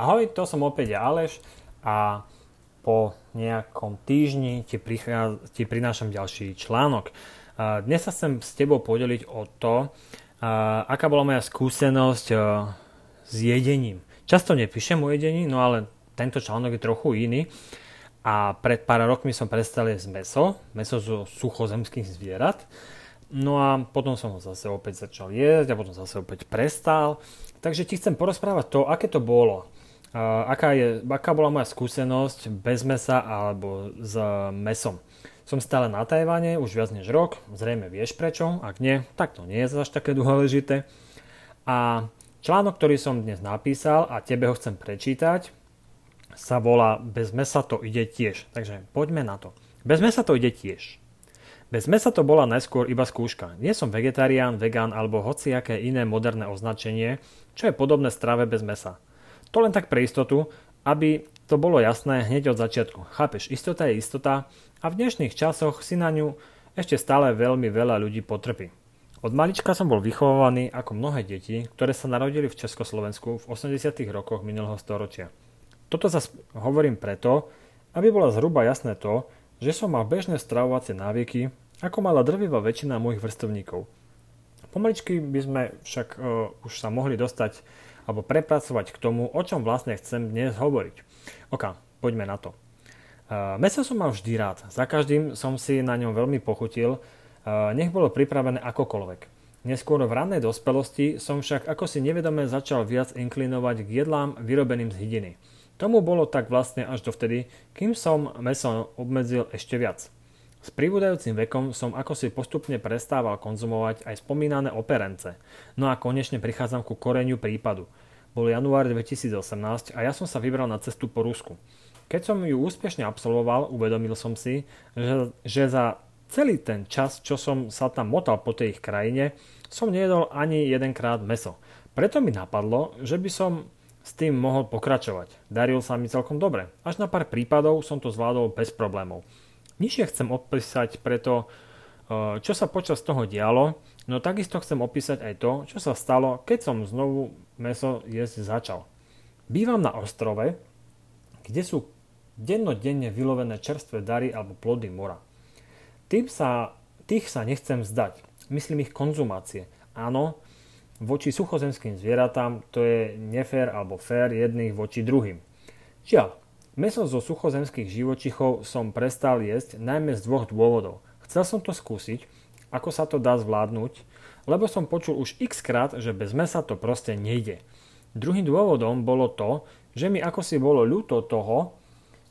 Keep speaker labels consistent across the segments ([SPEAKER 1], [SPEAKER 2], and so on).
[SPEAKER 1] Ahoj, to som opäť Aleš a po nejakom týždni ti, prichá, ti prinášam ďalší článok. Dnes sa chcem s tebou podeliť o to, aká bola moja skúsenosť s jedením. Často nepíšem o jedení, no ale tento článok je trochu iný. A pred pár rokmi som prestal jesť meso, meso zo suchozemských zvierat. No a potom som ho zase opäť začal jesť a potom zase opäť prestal. Takže ti chcem porozprávať to, aké to bolo aká, je, aká bola moja skúsenosť bez mesa alebo s mesom. Som stále na Tajvane už viac než rok, zrejme vieš prečo, ak nie, tak to nie je až také dôležité. A článok, ktorý som dnes napísal a tebe ho chcem prečítať, sa volá Bez mesa to ide tiež. Takže poďme na to. Bez mesa to ide tiež. Bez mesa to bola najskôr iba skúška. Nie som vegetarián, vegán alebo hociaké iné moderné označenie, čo je podobné strave bez mesa. To len tak pre istotu, aby to bolo jasné hneď od začiatku. Chápeš, istota je istota a v dnešných časoch si na ňu ešte stále veľmi veľa ľudí potrpí. Od malička som bol vychovaný ako mnohé deti, ktoré sa narodili v Československu v 80. rokoch minulého storočia. Toto zase hovorím preto, aby bola zhruba jasné to, že som mal bežné stravovacie návyky, ako mala drvivá väčšina mojich vrstovníkov. Pomaličky by sme však uh, už sa mohli dostať alebo prepracovať k tomu, o čom vlastne chcem dnes hovoriť. Ok, poďme na to. Uh, meso som mal vždy rád. Za každým som si na ňom veľmi pochutil, uh, nech bolo pripravené akokoľvek. Neskôr v rannej dospelosti som však ako si nevedome začal viac inklinovať k jedlám vyrobeným z hydiny. Tomu bolo tak vlastne až dovtedy, kým som meso obmedzil ešte viac. S pribúdajúcim vekom som ako si postupne prestával konzumovať aj spomínané operence. No a konečne prichádzam ku koreňu prípadu. Bol január 2018 a ja som sa vybral na cestu po Rusku. Keď som ju úspešne absolvoval, uvedomil som si, že, že za celý ten čas, čo som sa tam motal po tej ich krajine, som nejedol ani jedenkrát meso. Preto mi napadlo, že by som s tým mohol pokračovať. Daril sa mi celkom dobre. Až na pár prípadov som to zvládol bez problémov. Nižšie chcem opísať preto, e, čo sa počas toho dialo, no takisto chcem opísať aj to, čo sa stalo, keď som znovu meso jesť začal. Bývam na ostrove, kde sú dennodenne vylovené čerstvé dary alebo plody mora. Tým sa, tých sa nechcem zdať, myslím ich konzumácie. Áno, voči suchozemským zvieratám to je nefér alebo fér jedných voči druhým. Žiaľ, Meso zo suchozemských živočichov som prestal jesť najmä z dvoch dôvodov. Chcel som to skúsiť, ako sa to dá zvládnuť, lebo som počul už x krát, že bez mesa to proste nejde. Druhým dôvodom bolo to, že mi ako si bolo ľúto toho,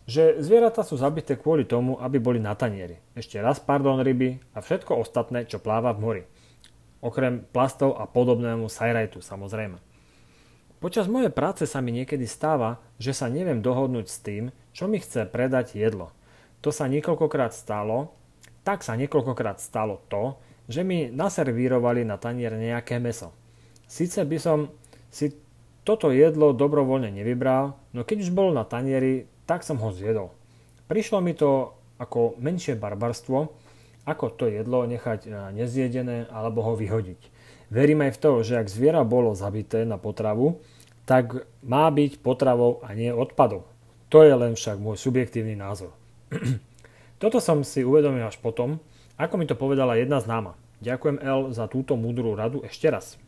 [SPEAKER 1] že zvieratá sú zabité kvôli tomu, aby boli na tanieri. Ešte raz pardon ryby a všetko ostatné, čo pláva v mori. Okrem plastov a podobnému sajrajtu samozrejme. Počas mojej práce sa mi niekedy stáva, že sa neviem dohodnúť s tým, čo mi chce predať jedlo. To sa niekoľkokrát stalo, tak sa niekoľkokrát stalo to, že mi naservírovali na tanier nejaké meso. Sice by som si toto jedlo dobrovoľne nevybral, no keď už bolo na tanieri, tak som ho zjedol. Prišlo mi to ako menšie barbarstvo, ako to jedlo nechať eh, nezjedené alebo ho vyhodiť. Verím aj v to, že ak zviera bolo zabité na potravu, tak má byť potravou a nie odpadom. To je len však môj subjektívny názor. Toto som si uvedomil až potom, ako mi to povedala jedna známa. Ďakujem L za túto múdru radu ešte raz.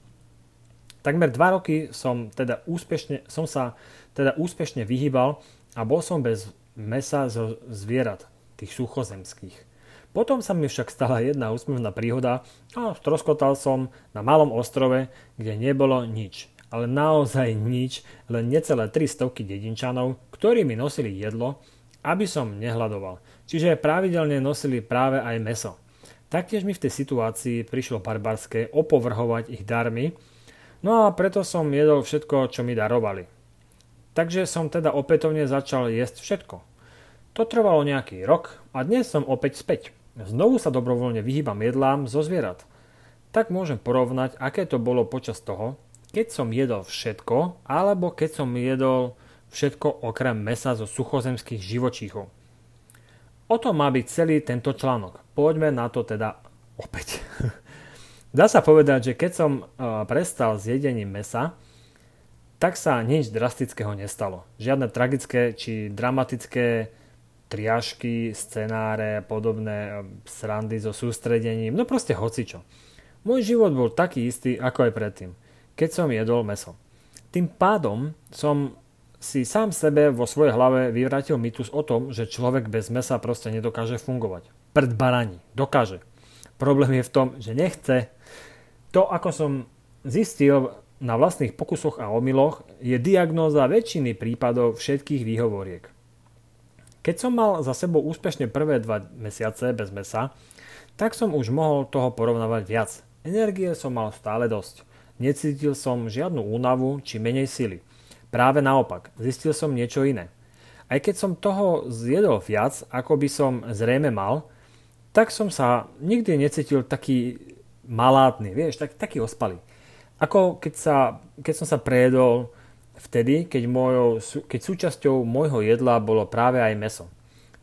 [SPEAKER 1] Takmer dva roky som, teda úspešne, som sa teda úspešne vyhýbal a bol som bez mesa zo zvierat, tých suchozemských. Potom sa mi však stala jedna úsmevná príhoda a stroskotal som na malom ostrove, kde nebolo nič. Ale naozaj nič, len necelé 300 dedinčanov, ktorí mi nosili jedlo, aby som nehľadoval. Čiže pravidelne nosili práve aj meso. Taktiež mi v tej situácii prišlo barbarské opovrhovať ich darmi, no a preto som jedol všetko, čo mi darovali. Takže som teda opätovne začal jesť všetko. To trvalo nejaký rok a dnes som opäť späť. Znovu sa dobrovoľne vyhýbam jedlám zo zvierat. Tak môžem porovnať, aké to bolo počas toho, keď som jedol všetko, alebo keď som jedol všetko okrem mesa zo suchozemských živočíchov. O tom má byť celý tento článok. Poďme na to teda opäť. Dá sa povedať, že keď som prestal s jedením mesa, tak sa nič drastického nestalo. Žiadne tragické či dramatické triažky, scenáre podobné e, srandy so sústredením, no proste hocičo. Môj život bol taký istý ako aj predtým, keď som jedol meso. Tým pádom som si sám sebe vo svojej hlave vyvrátil mýtus o tom, že človek bez mesa proste nedokáže fungovať. Pred barani. Dokáže. Problém je v tom, že nechce. To, ako som zistil na vlastných pokusoch a omyloch, je diagnóza väčšiny prípadov všetkých výhovoriek. Keď som mal za sebou úspešne prvé dva mesiace bez mesa, tak som už mohol toho porovnávať viac. Energie som mal stále dosť. Necítil som žiadnu únavu či menej sily. Práve naopak, zistil som niečo iné. Aj keď som toho zjedol viac, ako by som zrejme mal, tak som sa nikdy necítil taký malátny, vieš, tak, taký ospalý. Ako keď, sa, keď som sa prejedol vtedy, keď, mojou, keď súčasťou môjho jedla bolo práve aj meso.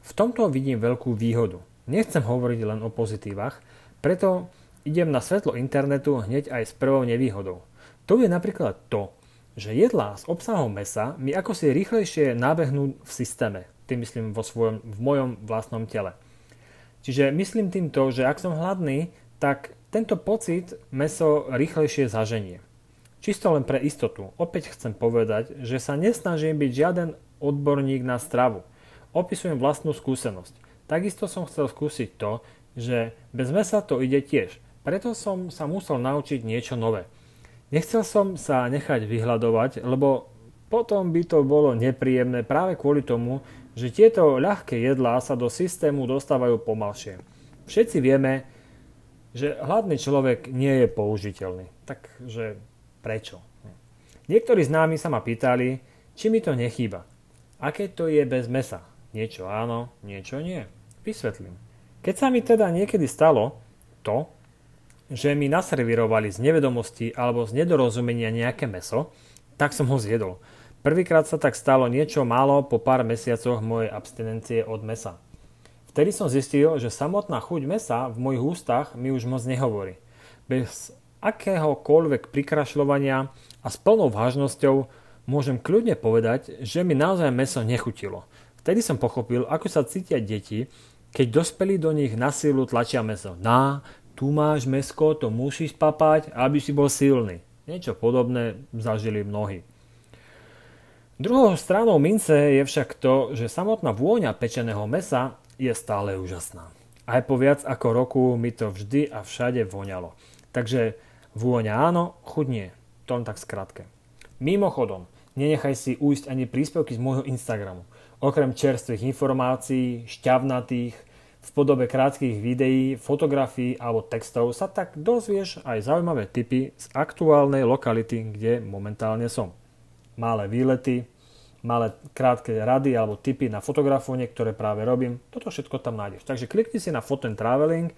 [SPEAKER 1] V tomto vidím veľkú výhodu. Nechcem hovoriť len o pozitívach, preto idem na svetlo internetu hneď aj s prvou nevýhodou. To je napríklad to, že jedlá s obsahom mesa mi ako si rýchlejšie nábehnú v systéme, tým myslím vo svojom, v mojom vlastnom tele. Čiže myslím týmto, že ak som hladný, tak tento pocit meso rýchlejšie zaženie. Čisto len pre istotu, opäť chcem povedať, že sa nesnažím byť žiaden odborník na stravu. Opisujem vlastnú skúsenosť. Takisto som chcel skúsiť to, že bez mesa to ide tiež. Preto som sa musel naučiť niečo nové. Nechcel som sa nechať vyhľadovať, lebo potom by to bolo nepríjemné práve kvôli tomu, že tieto ľahké jedlá sa do systému dostávajú pomalšie. Všetci vieme, že hladný človek nie je použiteľný. Takže Prečo? Niektorí námi sa ma pýtali, či mi to nechýba. Aké to je bez mesa? Niečo áno, niečo nie. Vysvetlím. Keď sa mi teda niekedy stalo to, že mi naservirovali z nevedomosti alebo z nedorozumenia nejaké meso, tak som ho zjedol. Prvýkrát sa tak stalo niečo málo po pár mesiacoch mojej abstinencie od mesa. Vtedy som zistil, že samotná chuť mesa v mojich ústach mi už moc nehovorí. Bez akéhokoľvek prikrašľovania a s plnou vážnosťou môžem kľudne povedať, že mi naozaj meso nechutilo. Vtedy som pochopil, ako sa cítia deti, keď dospelí do nich na silu tlačia meso. Na, tu máš mesko, to musíš papať, aby si bol silný. Niečo podobné zažili mnohí. Druhou stranou mince je však to, že samotná vôňa pečeného mesa je stále úžasná. Aj po viac ako roku mi to vždy a všade voňalo. Takže Vôňa áno, chuť nie. To len tak skratke. Mimochodom, nenechaj si ujsť ani príspevky z môjho Instagramu. Okrem čerstvých informácií, šťavnatých, v podobe krátkých videí, fotografií alebo textov sa tak dozvieš aj zaujímavé tipy z aktuálnej lokality, kde momentálne som. Malé výlety, malé krátke rady alebo tipy na fotografovanie, ktoré práve robím, toto všetko tam nájdeš. Takže klikni si na Photo Traveling,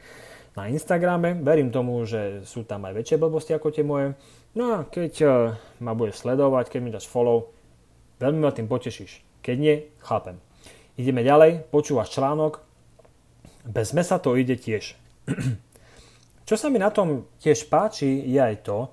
[SPEAKER 1] na Instagrame. Verím tomu, že sú tam aj väčšie blbosti ako tie moje. No a keď uh, ma budeš sledovať, keď mi dáš follow, veľmi ma tým potešíš. Keď nie, chápem. Ideme ďalej, počúvaš článok. Bez mesa to ide tiež. Čo sa mi na tom tiež páči, je aj to,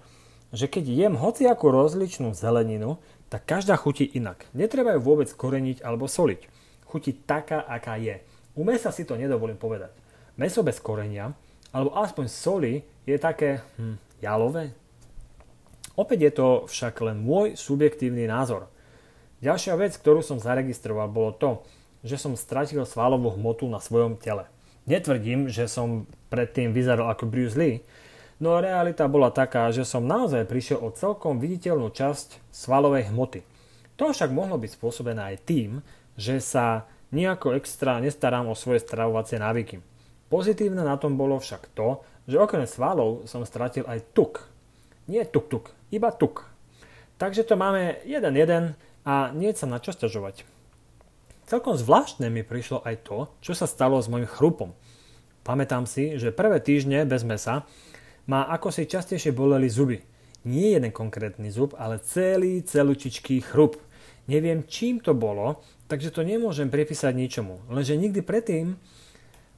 [SPEAKER 1] že keď jem hociakú rozličnú zeleninu, tak každá chutí inak. Netreba ju vôbec koreniť alebo soliť. Chutí taká, aká je. U mesa si to nedovolím povedať. Meso bez korenia alebo aspoň soli, je také hm, jalové? Opäť je to však len môj subjektívny názor. Ďalšia vec, ktorú som zaregistroval, bolo to, že som stratil svalovú hmotu na svojom tele. Netvrdím, že som predtým vyzeral ako Bruce Lee, no realita bola taká, že som naozaj prišiel o celkom viditeľnú časť svalovej hmoty. To však mohlo byť spôsobené aj tým, že sa nejako extra nestarám o svoje stravovacie návyky. Pozitívne na tom bolo však to, že okrem svalov som stratil aj tuk. Nie tuk-tuk, iba tuk. Takže to máme jeden jeden a nie sa na čo stiažovať. Celkom zvláštne mi prišlo aj to, čo sa stalo s mojim chrupom. Pamätám si, že prvé týždne bez mesa ma ako si častejšie boleli zuby. Nie jeden konkrétny zub, ale celý celučičký chrup. Neviem, čím to bolo, takže to nemôžem pripísať ničomu. Lenže nikdy predtým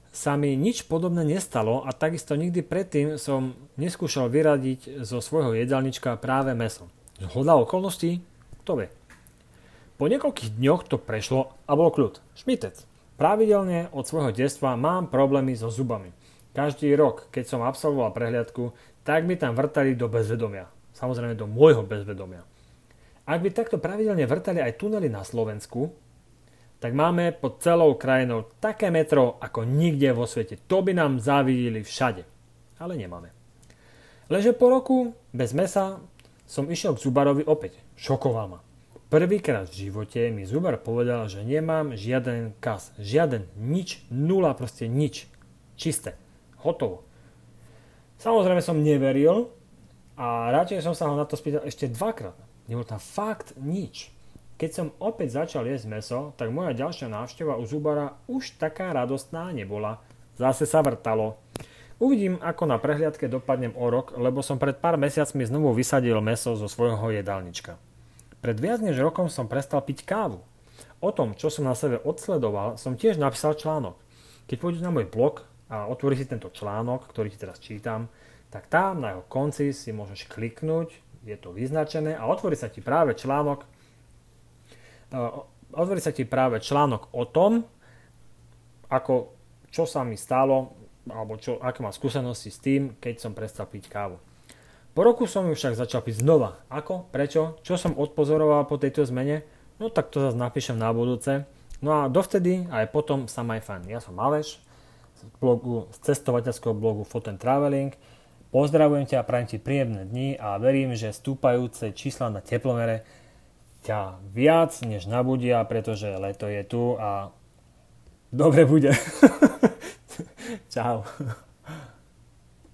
[SPEAKER 1] sa mi nič podobné nestalo a takisto nikdy predtým som neskúšal vyradiť zo svojho jedálnička práve meso. Zhoda okolností? Kto vie? Po niekoľkých dňoch to prešlo a bol kľud. Šmitec. Pravidelne od svojho detstva mám problémy so zubami. Každý rok, keď som absolvoval prehliadku, tak mi tam vrtali do bezvedomia. Samozrejme do môjho bezvedomia. Ak by takto pravidelne vrtali aj tunely na Slovensku, tak máme pod celou krajinou také metro ako nikde vo svete. To by nám zavidili všade. Ale nemáme. Leže po roku bez mesa som išiel k zubarovi opäť. Šokoval ma. Prvýkrát v živote mi zubar povedal, že nemám žiaden kas. Žiaden, nič, nula, proste nič. Čisté. Hotovo. Samozrejme som neveril a radšej som sa ho na to spýtal ešte dvakrát. Nebol tam fakt nič. Keď som opäť začal jesť meso, tak moja ďalšia návšteva u zubara už taká radostná nebola. Zase sa vrtalo. Uvidím, ako na prehliadke dopadnem o rok, lebo som pred pár mesiacmi znovu vysadil meso zo svojho jedálnička. Pred viac než rokom som prestal piť kávu. O tom, čo som na sebe odsledoval, som tiež napísal článok. Keď pôjdeš na môj blog a otvoríš si tento článok, ktorý ti teraz čítam, tak tam na jeho konci si môžeš kliknúť, je to vyznačené a otvorí sa ti práve článok otvorí sa ti práve článok o tom, ako, čo sa mi stalo, alebo čo, aké mám skúsenosti s tým, keď som prestal piť kávu. Po roku som ju však začal piť znova. Ako? Prečo? Čo som odpozoroval po tejto zmene? No tak to zase napíšem na budúce. No a dovtedy aj potom sa maj fajn. Ja som Aleš z, blogu, z cestovateľského blogu Food Traveling. Pozdravujem ťa a prajem ti príjemné dni a verím, že stúpajúce čísla na teplomere ťa viac než nabudia, pretože leto je tu a dobre bude. Čau.